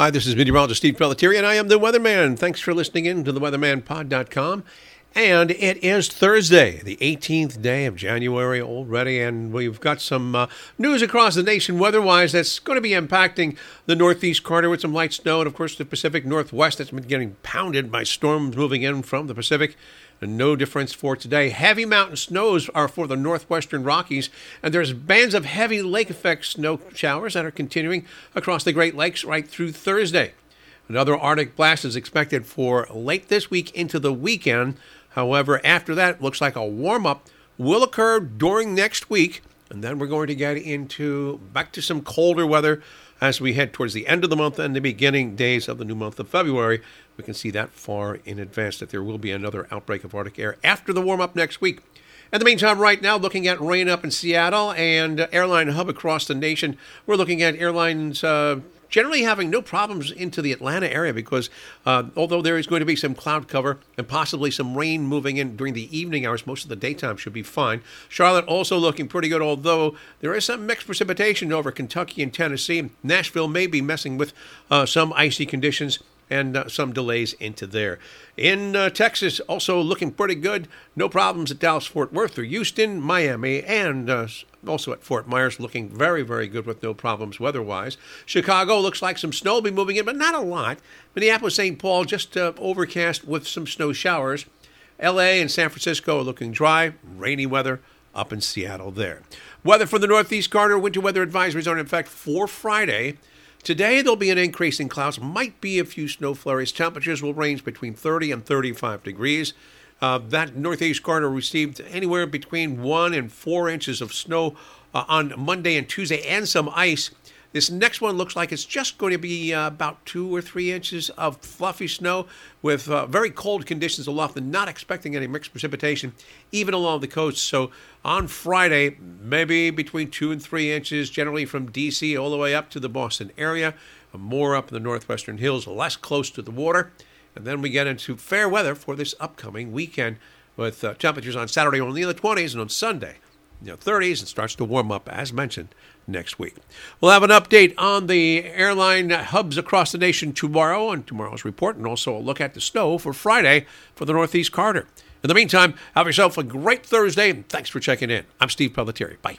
Hi, this is meteorologist Steve Pelletieri, and I am the Weatherman. Thanks for listening in to the weathermanpod.com. And it is Thursday, the 18th day of January already, and we've got some uh, news across the nation weather-wise that's going to be impacting the northeast corner with some light snow, and of course the Pacific Northwest that's been getting pounded by storms moving in from the Pacific. And no difference for today. Heavy mountain snows are for the northwestern Rockies, and there's bands of heavy lake effect snow showers that are continuing across the Great Lakes right through Thursday. Another Arctic blast is expected for late this week into the weekend. However, after that, looks like a warm up will occur during next week, and then we're going to get into back to some colder weather as we head towards the end of the month and the beginning days of the new month of February. We can see that far in advance that there will be another outbreak of Arctic air after the warm up next week. In the meantime, right now, looking at rain up in Seattle and airline hub across the nation, we're looking at airlines. Uh, generally having no problems into the Atlanta area because uh, although there is going to be some cloud cover and possibly some rain moving in during the evening hours, most of the daytime should be fine. Charlotte also looking pretty good, although there is some mixed precipitation over Kentucky and Tennessee. Nashville may be messing with uh, some icy conditions and uh, some delays into there. In uh, Texas, also looking pretty good. No problems at Dallas, Fort Worth, or Houston, Miami, and uh, also at Fort Myers, looking very, very good with no problems weather-wise. Chicago looks like some snow will be moving in, but not a lot. Minneapolis, St. Paul, just uh, overcast with some snow showers. L.A. and San Francisco are looking dry, rainy weather up in Seattle there. Weather for the Northeast corner, winter weather advisories are in effect for Friday. Today, there'll be an increase in clouds, might be a few snow flurries. Temperatures will range between 30 and 35 degrees. Uh, that northeast corner received anywhere between one and four inches of snow uh, on Monday and Tuesday and some ice. This next one looks like it's just going to be uh, about two or three inches of fluffy snow with uh, very cold conditions aloft and not expecting any mixed precipitation, even along the coast. So on Friday, maybe between two and three inches, generally from D.C. all the way up to the Boston area, more up in the northwestern hills, less close to the water. And then we get into fair weather for this upcoming weekend with uh, temperatures on Saturday only in the 20s and on Sunday you know, 30s and starts to warm up, as mentioned, next week. We'll have an update on the airline hubs across the nation tomorrow on tomorrow's report, and also a look at the snow for Friday for the Northeast Carter. In the meantime, have yourself a great Thursday, and thanks for checking in. I'm Steve Pelletieri. Bye.